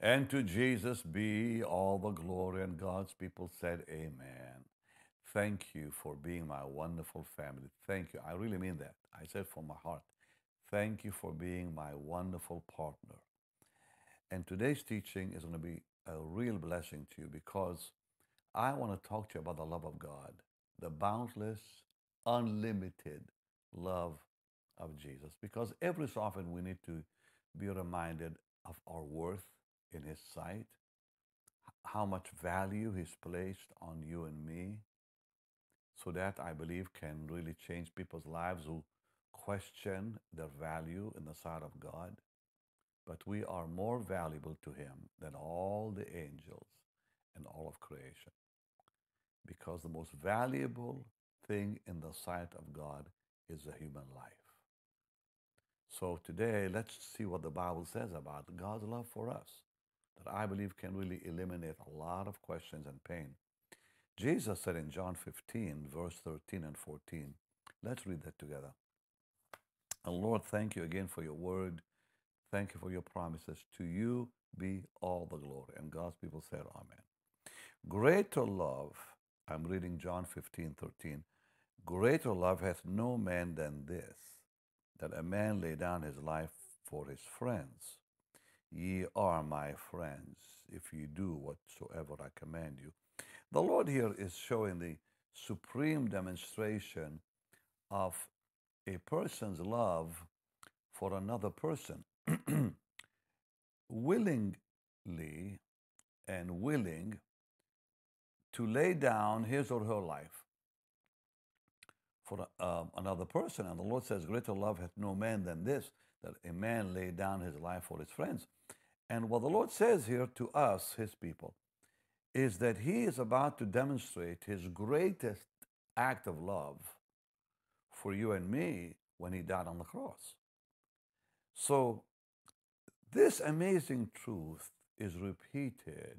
And to Jesus be all the glory, and God's people said, Amen. Thank you for being my wonderful family. Thank you. I really mean that. I said from my heart. Thank you for being my wonderful partner. And today's teaching is going to be a real blessing to you because I want to talk to you about the love of God, the boundless, unlimited love of Jesus. Because every so often we need to be reminded of our worth in His sight, how much value He's placed on you and me. So that I believe can really change people's lives who question their value in the sight of God. But we are more valuable to Him than all the angels and all of creation. Because the most valuable thing in the sight of God is a human life. So today, let's see what the Bible says about God's love for us that I believe can really eliminate a lot of questions and pain. Jesus said in John 15, verse 13 and 14, let's read that together. And Lord, thank you again for your word. Thank you for your promises. To you be all the glory. And God's people said, Amen. Greater love, I'm reading John 15, 13. Greater love hath no man than this that a man lay down his life for his friends. Ye are my friends if ye do whatsoever I command you. The Lord here is showing the supreme demonstration of a person's love for another person. Willingly and willing to lay down his or her life for uh, another person. And the Lord says, Greater love hath no man than this, that a man lay down his life for his friends. And what the Lord says here to us, his people, is that he is about to demonstrate his greatest act of love for you and me when he died on the cross. So, this amazing truth is repeated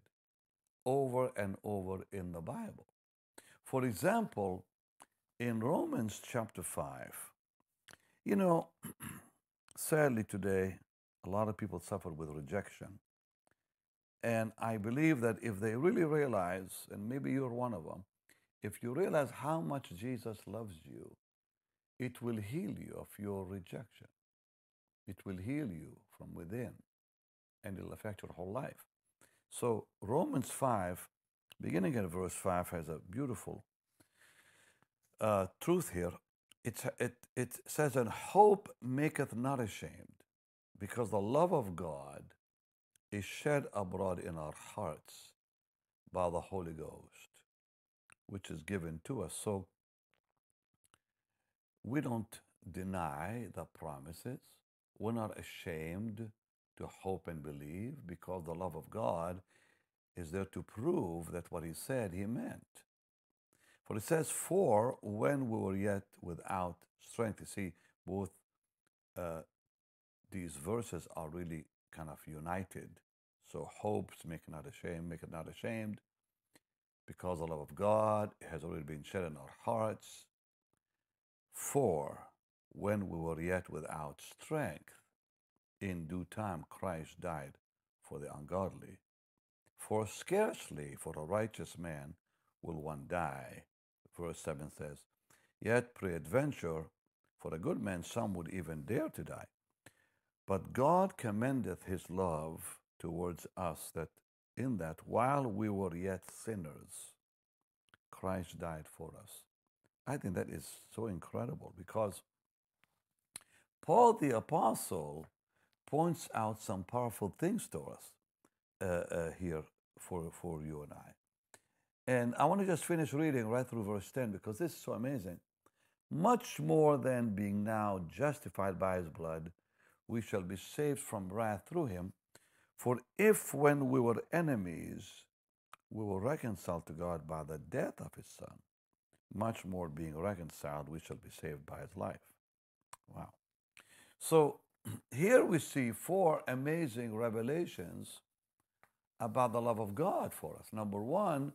over and over in the Bible. For example, in Romans chapter 5, you know, sadly today, a lot of people suffer with rejection. And I believe that if they really realize, and maybe you're one of them, if you realize how much Jesus loves you, it will heal you of your rejection. It will heal you from within, and it'll affect your whole life. So, Romans 5, beginning at verse 5, has a beautiful uh, truth here. It's, it, it says, And hope maketh not ashamed, because the love of God is shed abroad in our hearts by the Holy Ghost, which is given to us. So we don't deny the promises. We're not ashamed to hope and believe because the love of God is there to prove that what He said He meant. For it says, For when we were yet without strength, you see, both uh, these verses are really kind of united. So hopes make not ashamed, make it not ashamed, because the love of God has already been shed in our hearts. For when we were yet without strength, in due time Christ died for the ungodly. For scarcely for a righteous man will one die. Verse 7 says, Yet peradventure, for a good man some would even dare to die. But God commendeth his love towards us that in that while we were yet sinners, Christ died for us. I think that is so incredible because Paul the Apostle points out some powerful things to us uh, uh, here for, for you and I. And I want to just finish reading right through verse 10 because this is so amazing. Much more than being now justified by his blood, we shall be saved from wrath through him. For if when we were enemies, we were reconciled to God by the death of his Son, much more being reconciled, we shall be saved by his life. Wow. So here we see four amazing revelations about the love of God for us. Number one,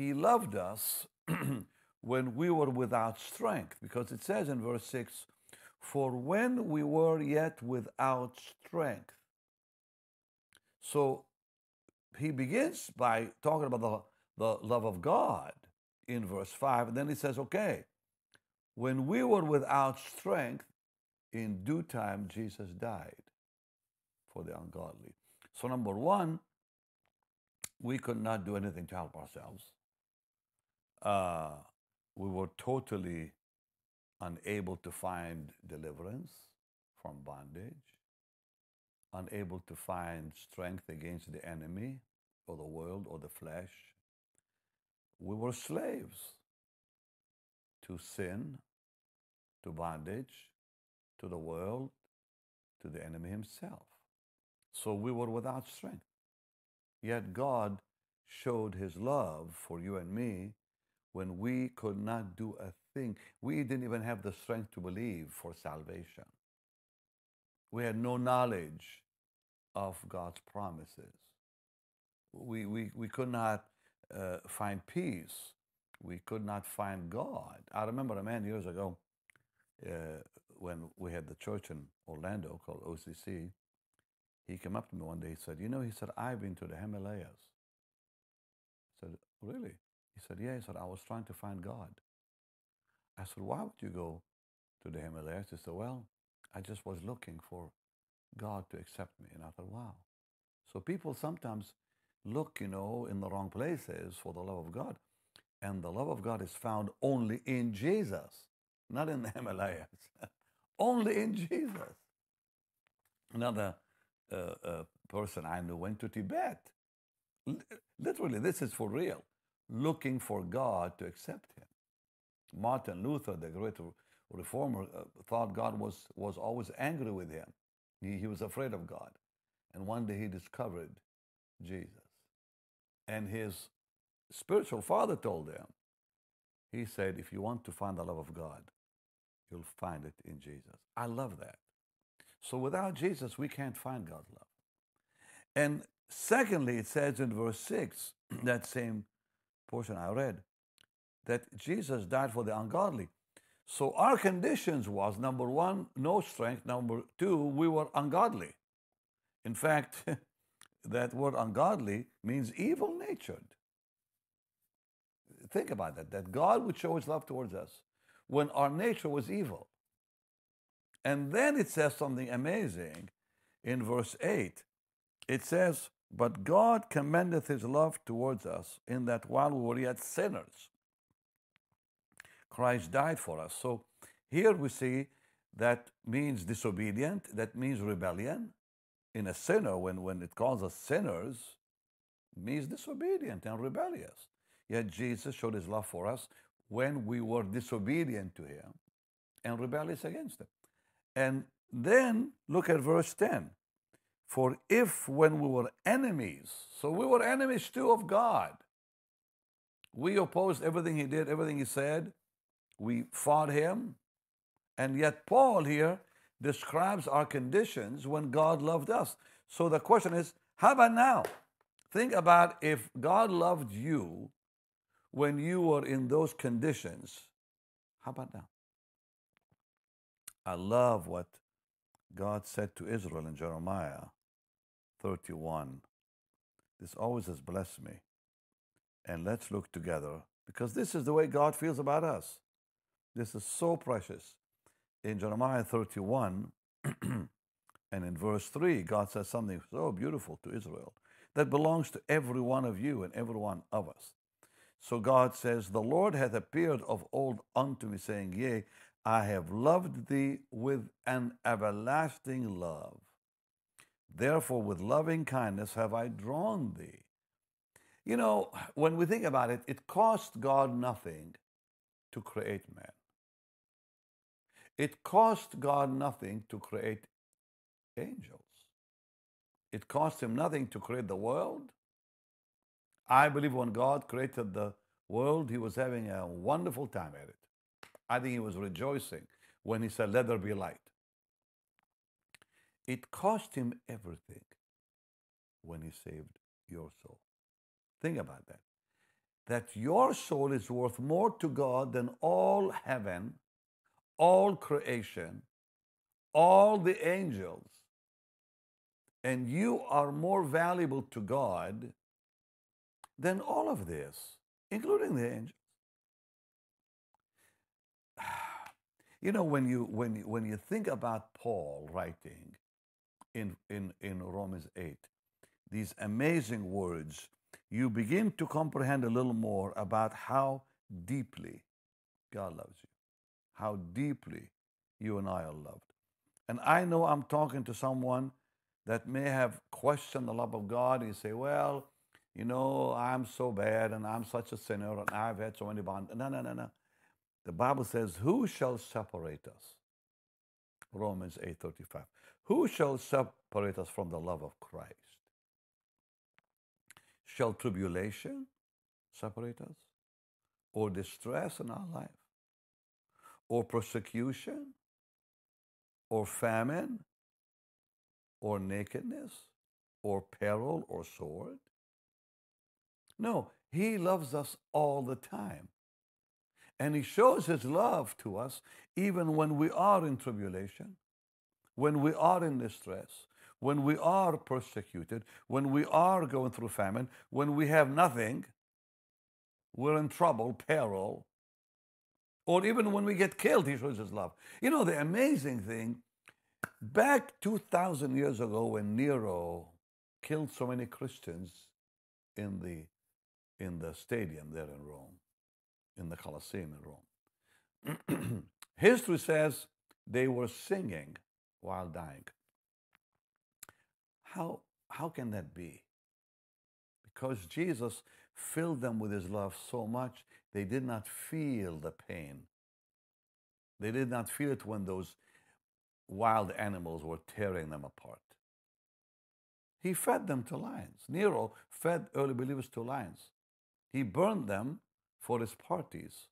he loved us when we were without strength, because it says in verse 6 For when we were yet without strength. So he begins by talking about the, the love of God in verse 5. And then he says, okay, when we were without strength, in due time Jesus died for the ungodly. So, number one, we could not do anything to help ourselves. Uh, we were totally unable to find deliverance from bondage, unable to find strength against the enemy or the world or the flesh. We were slaves to sin, to bondage, to the world, to the enemy himself. So we were without strength. Yet God showed his love for you and me when we could not do a thing. We didn't even have the strength to believe for salvation. We had no knowledge of God's promises. We, we, we could not uh, find peace. We could not find God. I remember a man years ago uh, when we had the church in Orlando called OCC. He came up to me one day. He said, You know, he said, I've been to the Himalayas. I said, Really? He said, Yeah. He said, I was trying to find God. I said, Why would you go to the Himalayas? He said, Well, I just was looking for God to accept me. And I thought, Wow. So people sometimes look, you know, in the wrong places for the love of God. And the love of God is found only in Jesus, not in the Himalayas, only in Jesus. Another uh, uh, person I knew went to Tibet. L- literally, this is for real, looking for God to accept him. Martin Luther, the great reformer, uh, thought God was, was always angry with him. He, he was afraid of God. And one day he discovered Jesus. And his spiritual father told him, he said, if you want to find the love of God, you'll find it in Jesus. I love that. So without Jesus, we can't find God's love. And secondly, it says in verse 6, that same portion I read, that Jesus died for the ungodly. So our conditions was number one, no strength. Number two, we were ungodly. In fact, that word ungodly means evil natured. Think about that, that God would show his love towards us when our nature was evil. And then it says something amazing in verse 8. It says, But God commendeth his love towards us in that while we were yet sinners, Christ died for us. So here we see that means disobedient, that means rebellion. In a sinner, when, when it calls us sinners, means disobedient and rebellious. Yet Jesus showed his love for us when we were disobedient to him and rebellious against him. And then look at verse 10. For if when we were enemies, so we were enemies too of God, we opposed everything he did, everything he said, we fought him. And yet, Paul here describes our conditions when God loved us. So the question is how about now? Think about if God loved you when you were in those conditions. How about now? I love what God said to Israel in Jeremiah 31. This always has blessed me. And let's look together because this is the way God feels about us. This is so precious. In Jeremiah 31 and in verse 3, God says something so beautiful to Israel that belongs to every one of you and every one of us. So God says, The Lord hath appeared of old unto me, saying, Yea, I have loved thee with an everlasting love. Therefore, with loving kindness have I drawn thee. You know, when we think about it, it cost God nothing to create man. It cost God nothing to create angels. It cost him nothing to create the world. I believe when God created the world, he was having a wonderful time at it. I think he was rejoicing when he said, Let there be light. It cost him everything when he saved your soul. Think about that. That your soul is worth more to God than all heaven, all creation, all the angels. And you are more valuable to God than all of this, including the angels. You know, when you when when you think about Paul writing in, in, in Romans 8, these amazing words, you begin to comprehend a little more about how deeply God loves you, how deeply you and I are loved. And I know I'm talking to someone that may have questioned the love of God. and say, well, you know, I'm so bad and I'm such a sinner and I've had so many bonds. No, no, no, no. The Bible says, Who shall separate us? Romans 8:35. Who shall separate us from the love of Christ? Shall tribulation separate us? Or distress in our life? Or persecution? Or famine? Or nakedness? Or peril or sword? No, he loves us all the time. And he shows his love to us even when we are in tribulation, when we are in distress, when we are persecuted, when we are going through famine, when we have nothing, we're in trouble, peril, or even when we get killed, he shows his love. You know, the amazing thing, back 2,000 years ago when Nero killed so many Christians in the, in the stadium there in Rome, in the Colosseum in Rome. History says they were singing while dying. How, how can that be? Because Jesus filled them with his love so much, they did not feel the pain. They did not feel it when those wild animals were tearing them apart. He fed them to lions. Nero fed early believers to lions. He burned them for his parties.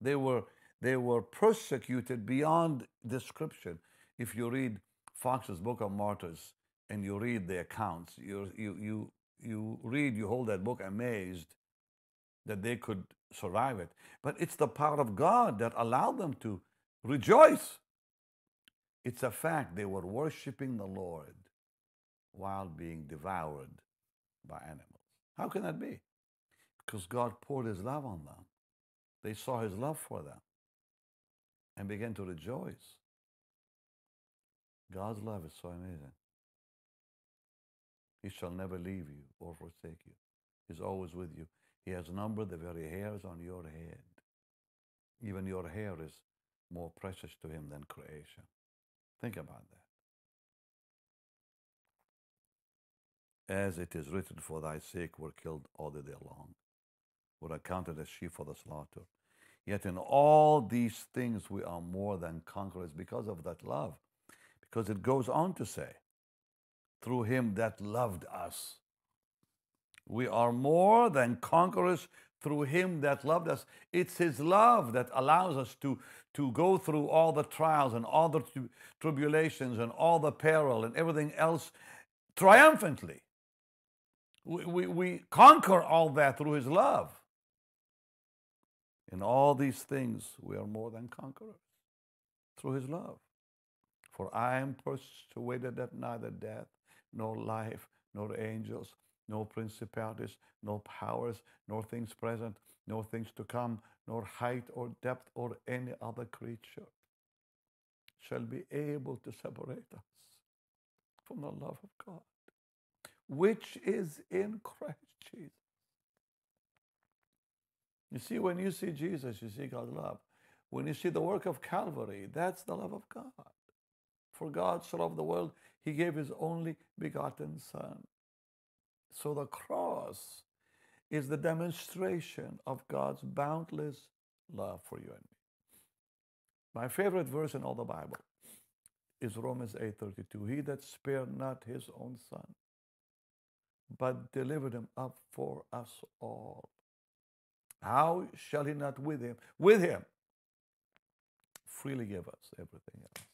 They were, they were persecuted beyond description. If you read Foxe's Book of Martyrs and you read the accounts, you, you, you, you read, you hold that book amazed that they could survive it. But it's the power of God that allowed them to rejoice. It's a fact they were worshiping the Lord while being devoured by animals. How can that be? Because God poured his love on them. They saw his love for them and began to rejoice. God's love is so amazing. He shall never leave you or forsake you. He's always with you. He has numbered the very hairs on your head. Even your hair is more precious to him than creation. Think about that. As it is written, For thy sake were killed all the day long, were accounted as sheep for the slaughter. Yet in all these things we are more than conquerors because of that love. Because it goes on to say, through him that loved us. We are more than conquerors through him that loved us. It's his love that allows us to, to go through all the trials and all the tribulations and all the peril and everything else triumphantly. We, we, we conquer all that through his love. In all these things, we are more than conquerors through his love. For I am persuaded that neither death, nor life, nor angels, nor principalities, nor powers, nor things present, nor things to come, nor height or depth or any other creature shall be able to separate us from the love of God, which is in Christ Jesus. You see, when you see Jesus, you see God's love. When you see the work of Calvary, that's the love of God. For God so loved the world, he gave his only begotten Son. So the cross is the demonstration of God's boundless love for you and me. My favorite verse in all the Bible is Romans 8:32. He that spared not his own son, but delivered him up for us all. How shall he not with him, with him, freely give us everything else?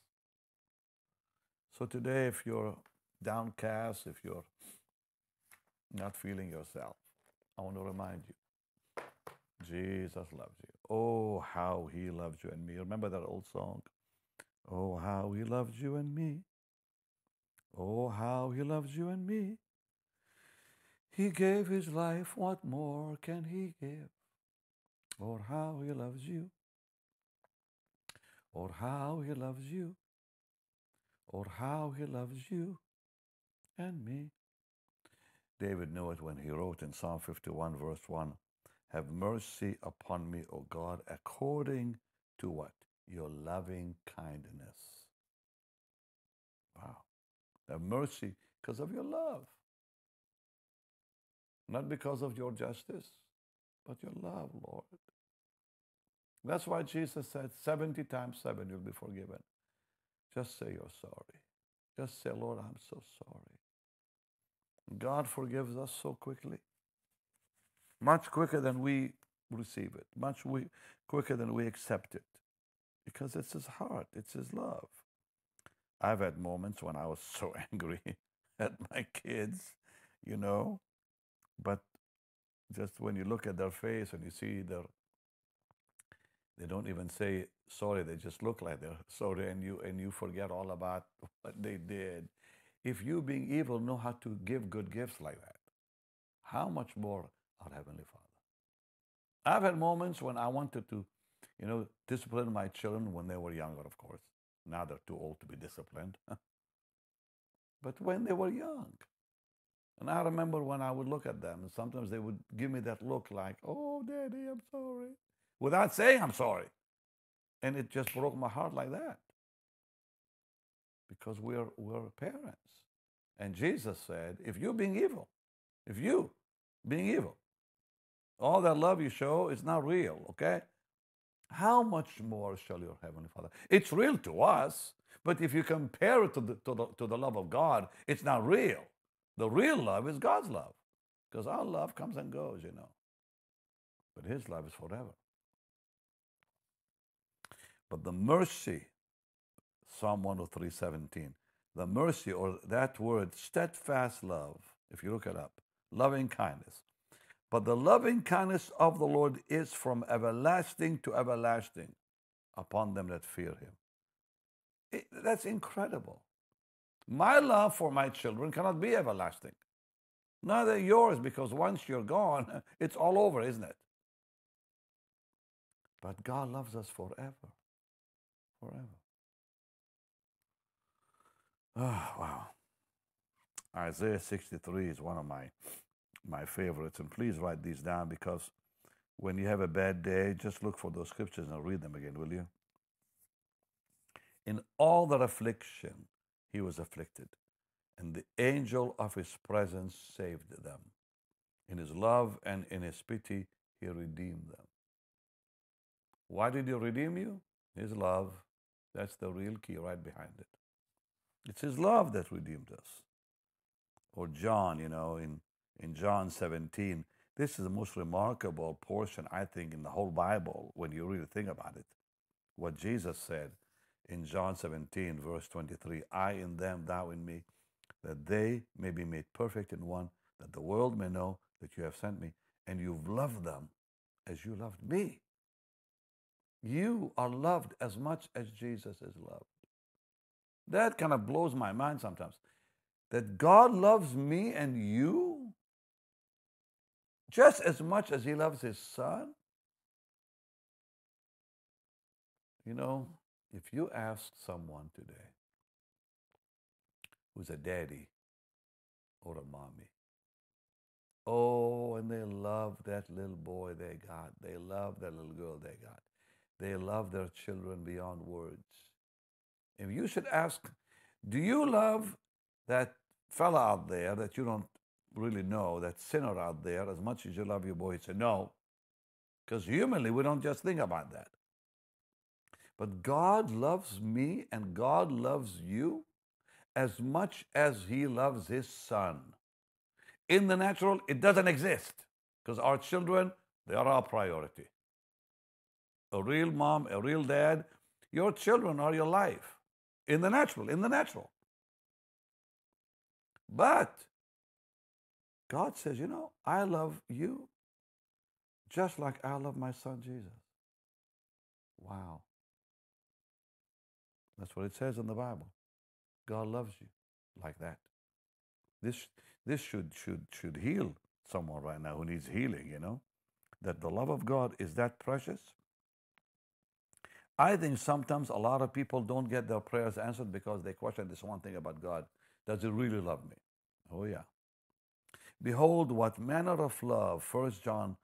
So today, if you're downcast, if you're not feeling yourself, I want to remind you Jesus loves you. Oh, how he loves you and me. Remember that old song? Oh, how he loves you and me. Oh, how he loves you and me. He gave his life, what more can he give? Or how he loves you. Or how he loves you. Or how he loves you and me. David knew it when he wrote in Psalm 51, verse 1 Have mercy upon me, O God, according to what? Your loving kindness. Wow. Have mercy because of your love. Not because of your justice, but your love, Lord. That's why Jesus said 70 times 7 you'll be forgiven. Just say you're sorry. Just say, Lord, I'm so sorry. God forgives us so quickly, much quicker than we receive it, much we, quicker than we accept it, because it's His heart, it's His love. I've had moments when I was so angry at my kids, you know, but just when you look at their face and you see their, they don't even say sorry, they just look like they're sorry, and you and you forget all about what they did. If you, being evil, know how to give good gifts like that, how much more our Heavenly Father? I've had moments when I wanted to, you know, discipline my children when they were younger, of course. Now they're too old to be disciplined. but when they were young, and I remember when I would look at them, and sometimes they would give me that look like, oh, Daddy, I'm sorry, without saying I'm sorry. And it just broke my heart like that. Because we're, we're parents. And Jesus said, if you're being evil, if you being evil, all that love you show is not real, okay? How much more shall your Heavenly Father? It's real to us, but if you compare it to the, to the, to the love of God, it's not real. The real love is God's love, because our love comes and goes, you know. But His love is forever. But the mercy, Psalm 103 17, the mercy, or that word, steadfast love, if you look it up, loving kindness. But the loving kindness of the Lord is from everlasting to everlasting upon them that fear him. It, that's incredible. My love for my children cannot be everlasting. Neither yours, because once you're gone, it's all over, isn't it? But God loves us forever. Forever. Oh, wow. Isaiah 63 is one of my my favorites, and please write these down because when you have a bad day, just look for those scriptures and read them again, will you? In all their affliction, he was afflicted, and the angel of his presence saved them. In his love and in his pity, he redeemed them. Why did he redeem you? His love. That's the real key right behind it. It's his love that redeemed us. Or John, you know, in, in John 17, this is the most remarkable portion, I think, in the whole Bible when you really think about it. What Jesus said in John 17, verse 23 I in them, thou in me, that they may be made perfect in one, that the world may know that you have sent me, and you've loved them as you loved me. You are loved as much as Jesus is loved. That kind of blows my mind sometimes. That God loves me and you just as much as He loves His Son. You know, if you ask someone today who's a daddy or a mommy, oh, and they love that little boy they got, they love that little girl they got, they love their children beyond words. If you should ask, do you love that fella out there that you don't really know, that sinner out there, as much as you love your boy? Say no. Because humanly, we don't just think about that. But God loves me and God loves you as much as He loves His Son. In the natural, it doesn't exist because our children, they are our priority. A real mom, a real dad, your children are your life. In the natural, in the natural. But God says, you know, I love you just like I love my son Jesus. Wow. That's what it says in the Bible. God loves you like that. This, this should, should, should heal someone right now who needs healing, you know, that the love of God is that precious. I think sometimes a lot of people don't get their prayers answered because they question this one thing about God. Does he really love me? Oh, yeah. Behold, what manner of love, 1 John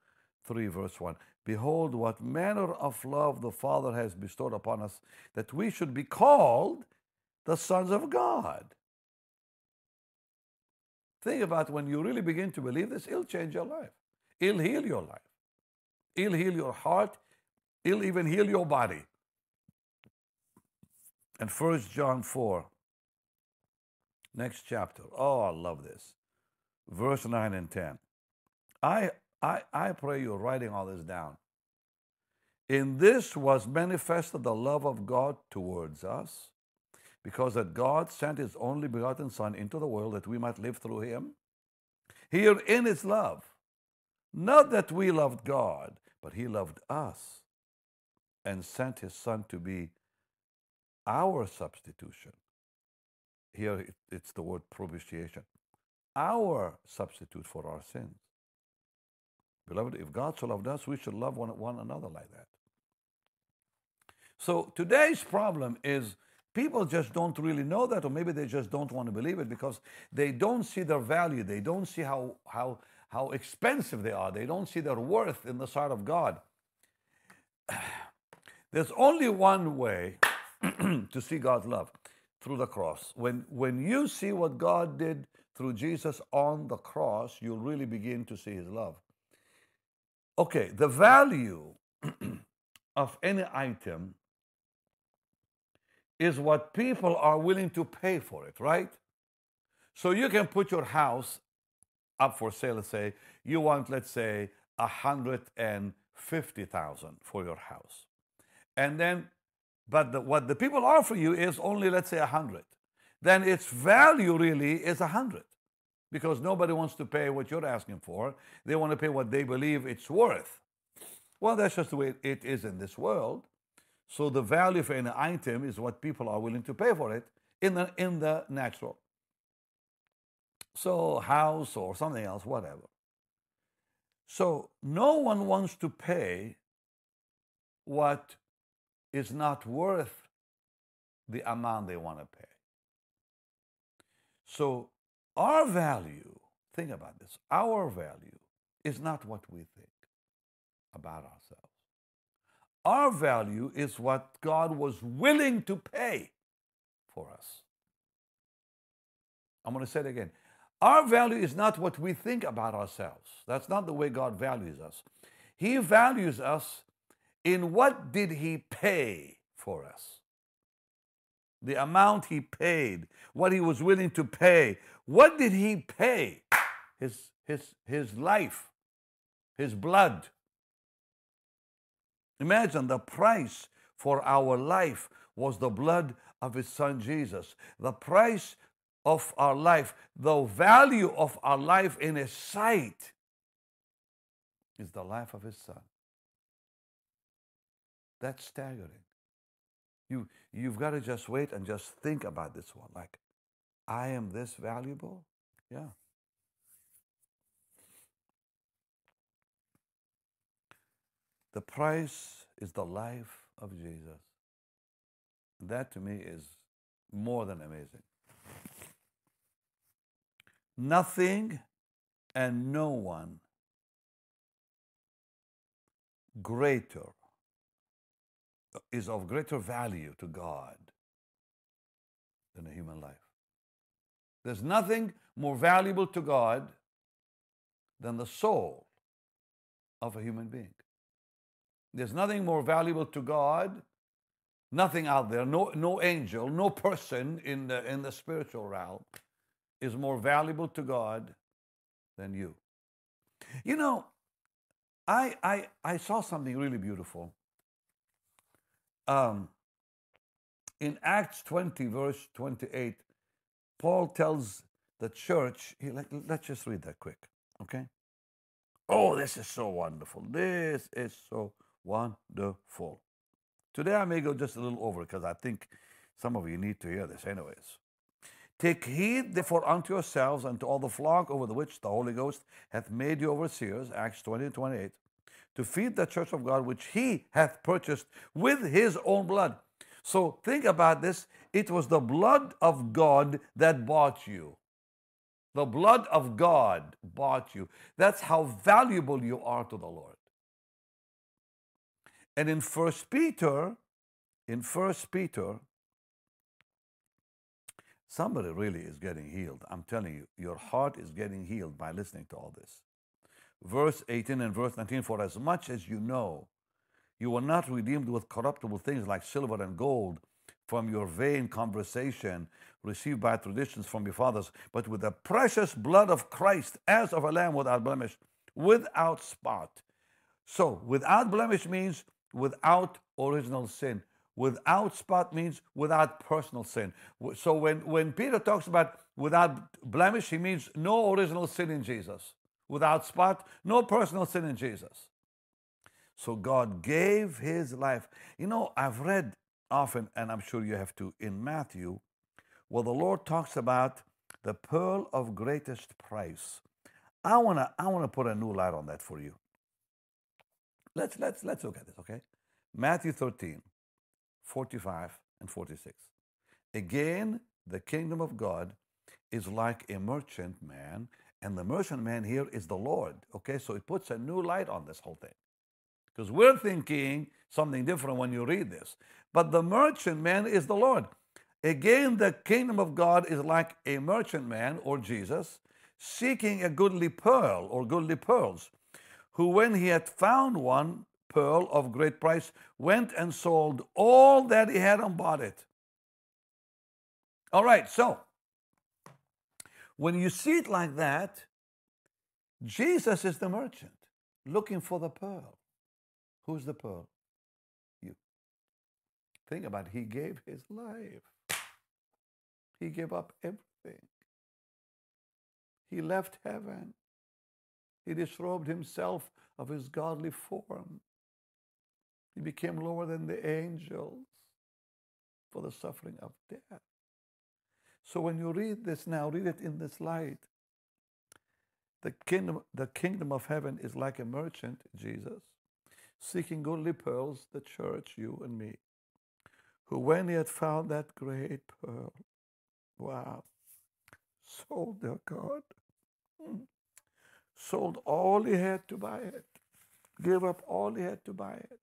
3, verse 1. Behold, what manner of love the Father has bestowed upon us, that we should be called the sons of God. Think about when you really begin to believe this, it'll change your life. It'll heal your life. It'll heal your heart. It'll even heal your body. And 1 John 4, next chapter. Oh, I love this. Verse 9 and 10. I, I, I pray you're writing all this down. In this was manifested the love of God towards us, because that God sent his only begotten Son into the world that we might live through him. Herein is love. Not that we loved God, but he loved us and sent his Son to be our substitution. Here it's the word propitiation. Our substitute for our sins. Beloved, if God so loved us, we should love one, one another like that. So today's problem is people just don't really know that, or maybe they just don't want to believe it because they don't see their value. They don't see how, how, how expensive they are. They don't see their worth in the sight of God. There's only one way to see God's love through the cross. When, when you see what God did through Jesus on the cross, you'll really begin to see his love. Okay, the value of any item is what people are willing to pay for it, right? So you can put your house up for sale, let's say you want, let's say, a hundred and fifty thousand for your house. And then but the, what the people offer you is only, let's say, a 100. Then its value really is a 100 because nobody wants to pay what you're asking for. They want to pay what they believe it's worth. Well, that's just the way it is in this world. So the value for any item is what people are willing to pay for it in the, in the natural. So, house or something else, whatever. So, no one wants to pay what is not worth the amount they want to pay. So, our value, think about this, our value is not what we think about ourselves. Our value is what God was willing to pay for us. I'm going to say it again. Our value is not what we think about ourselves. That's not the way God values us. He values us in what did he pay for us? The amount he paid, what he was willing to pay. What did he pay? His, his, his life, his blood. Imagine the price for our life was the blood of his son Jesus. The price of our life, the value of our life in his sight is the life of his son. That's staggering. You, you've got to just wait and just think about this one. Like, I am this valuable? Yeah. The price is the life of Jesus. That to me is more than amazing. Nothing and no one greater uh, is of greater value to God than a human life. There's nothing more valuable to God than the soul of a human being. There's nothing more valuable to God, nothing out there, no, no angel, no person in the, in the spiritual realm is more valuable to God than you. You know, I, I, I saw something really beautiful um, in Acts 20, verse 28, Paul tells the church, he, let, let's just read that quick, okay? Oh, this is so wonderful. This is so wonderful. Today I may go just a little over because I think some of you need to hear this, anyways. Take heed therefore unto yourselves and to all the flock over the which the Holy Ghost hath made you overseers, Acts 20 and 28, to feed the church of God which he hath purchased with his own blood. So think about this. It was the blood of God that bought you. The blood of God bought you. That's how valuable you are to the Lord. And in First Peter, in First Peter, somebody really is getting healed. I'm telling you, your heart is getting healed by listening to all this. Verse 18 and verse 19 For as much as you know, you were not redeemed with corruptible things like silver and gold from your vain conversation received by traditions from your fathers, but with the precious blood of Christ as of a lamb without blemish, without spot. So, without blemish means without original sin. Without spot means without personal sin. So, when, when Peter talks about without blemish, he means no original sin in Jesus. Without spot, no personal sin in Jesus. So, God gave his life. You know, I've read often, and I'm sure you have to, in Matthew, well, the Lord talks about the pearl of greatest price. I wanna, I wanna put a new light on that for you. Let's let's let's look at this, okay? Matthew 13, 45 and 46. Again, the kingdom of God is like a merchant man, and the merchant man here is the Lord. Okay, so it puts a new light on this whole thing. Because we're thinking something different when you read this. But the merchant man is the Lord. Again, the kingdom of God is like a merchant man or Jesus seeking a goodly pearl or goodly pearls, who, when he had found one pearl of great price, went and sold all that he had and bought it. All right, so when you see it like that, Jesus is the merchant looking for the pearl. Who's the pearl? You. Think about it. He gave his life. He gave up everything. He left heaven. He disrobed himself of his godly form. He became lower than the angels for the suffering of death. So when you read this now, read it in this light. The kingdom, the kingdom of heaven is like a merchant, Jesus, seeking goodly pearls, the church, you and me, who when he had found that great pearl, Wow. Sold their God. Hmm. Sold all he had to buy it. Gave up all he had to buy it.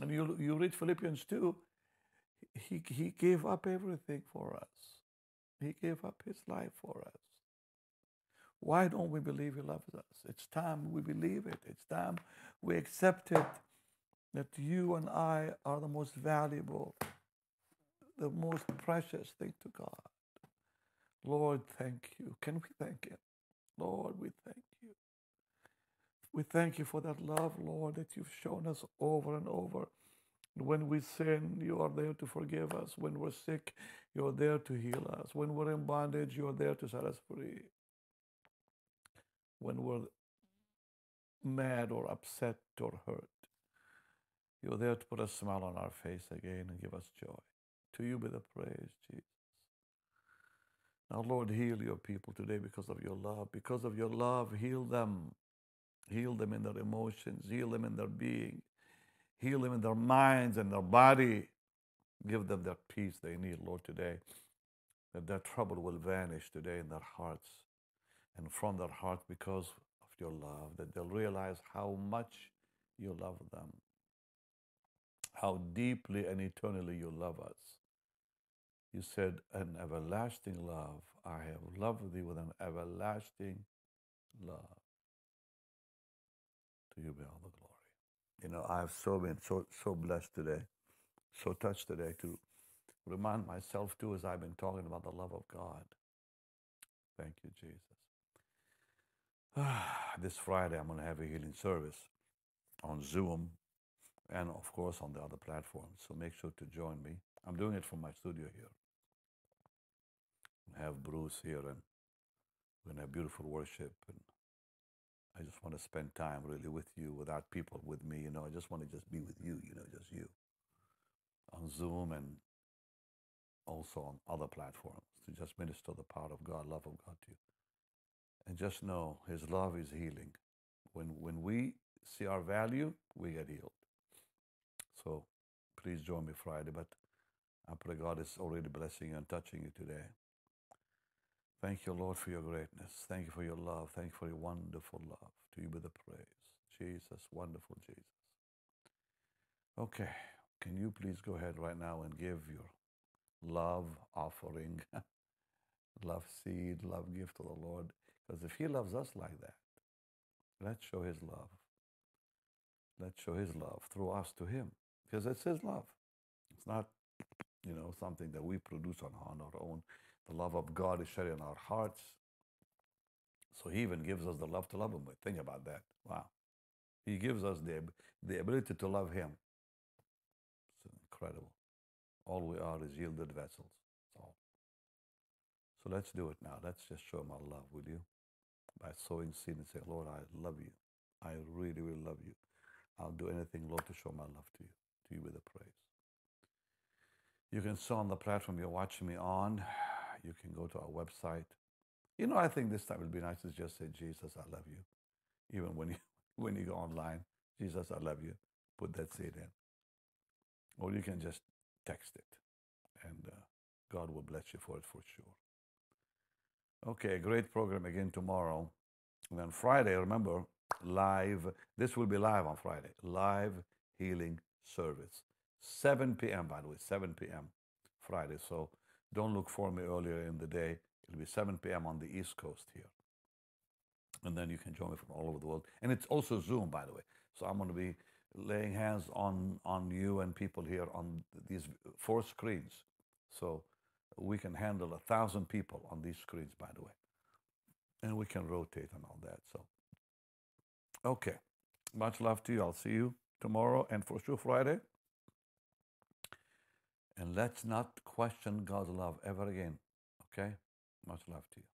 And you, you read Philippians 2, he, he gave up everything for us. He gave up his life for us. Why don't we believe he loves us? It's time we believe it. It's time we accept it that you and I are the most valuable the most precious thing to God. Lord, thank you. Can we thank Him? Lord, we thank you. We thank you for that love, Lord, that you've shown us over and over. When we sin, you are there to forgive us. When we're sick, you're there to heal us. When we're in bondage, you're there to set us free. When we're mad or upset or hurt, you're there to put a smile on our face again and give us joy. To you be the praise, Jesus. Now, Lord, heal your people today because of your love. Because of your love, heal them. Heal them in their emotions, heal them in their being, heal them in their minds and their body. Give them that peace they need, Lord, today. That their trouble will vanish today in their hearts and from their heart because of your love. That they'll realize how much you love them, how deeply and eternally you love us. You said, An everlasting love. I have loved thee with an everlasting love. To you be all the glory. You know, I've so been so so blessed today, so touched today to remind myself too as I've been talking about the love of God. Thank you, Jesus. this Friday I'm going to have a healing service on Zoom and of course on the other platforms. So make sure to join me. I'm doing it from my studio here. I have Bruce here and we're going to have beautiful worship. And I just want to spend time really with you without people with me. You know, I just want to just be with you, you know, just you on Zoom and also on other platforms to just minister the power of God, love of God to you. And just know His love is healing. When, when we see our value, we get healed. So please join me Friday. But I pray God is already blessing and touching you today. Thank you, Lord, for your greatness. Thank you for your love. Thank you for your wonderful love. To you be the praise. Jesus, wonderful Jesus. Okay, can you please go ahead right now and give your love offering, love seed, love gift to the Lord? Because if He loves us like that, let's show His love. Let's show His love through us to Him. Because it's His love. It's not, you know, something that we produce on, on our own. The love of God is shared in our hearts. So He even gives us the love to love Him. But think about that. Wow. He gives us the, the ability to love Him. It's incredible. All we are is yielded vessels. That's all. So let's do it now. Let's just show Him our love, will you? By sowing seed and say, Lord, I love you. I really, really love you. I'll do anything, Lord, to show my love to you. To you be the praise. You can sow on the platform you're watching me on. You can go to our website. You know, I think this time it would be nice to just say, Jesus, I love you. Even when you when you go online, Jesus, I love you. Put that seed in. Or you can just text it. And uh, God will bless you for it for sure. Okay, great program again tomorrow. And then Friday, remember, live. This will be live on Friday. Live healing service. 7 p.m., by the way, 7 p.m. Friday. So don't look for me earlier in the day. It'll be 7 p.m. on the East Coast here. And then you can join me from all over the world. And it's also Zoom, by the way. So I'm going to be laying hands on, on you and people here on these four screens. So we can handle a thousand people on these screens, by the way. And we can rotate and all that. So, okay. Much love to you. I'll see you tomorrow and for sure Friday. And let's not question God's love ever again. Okay? Much love to you.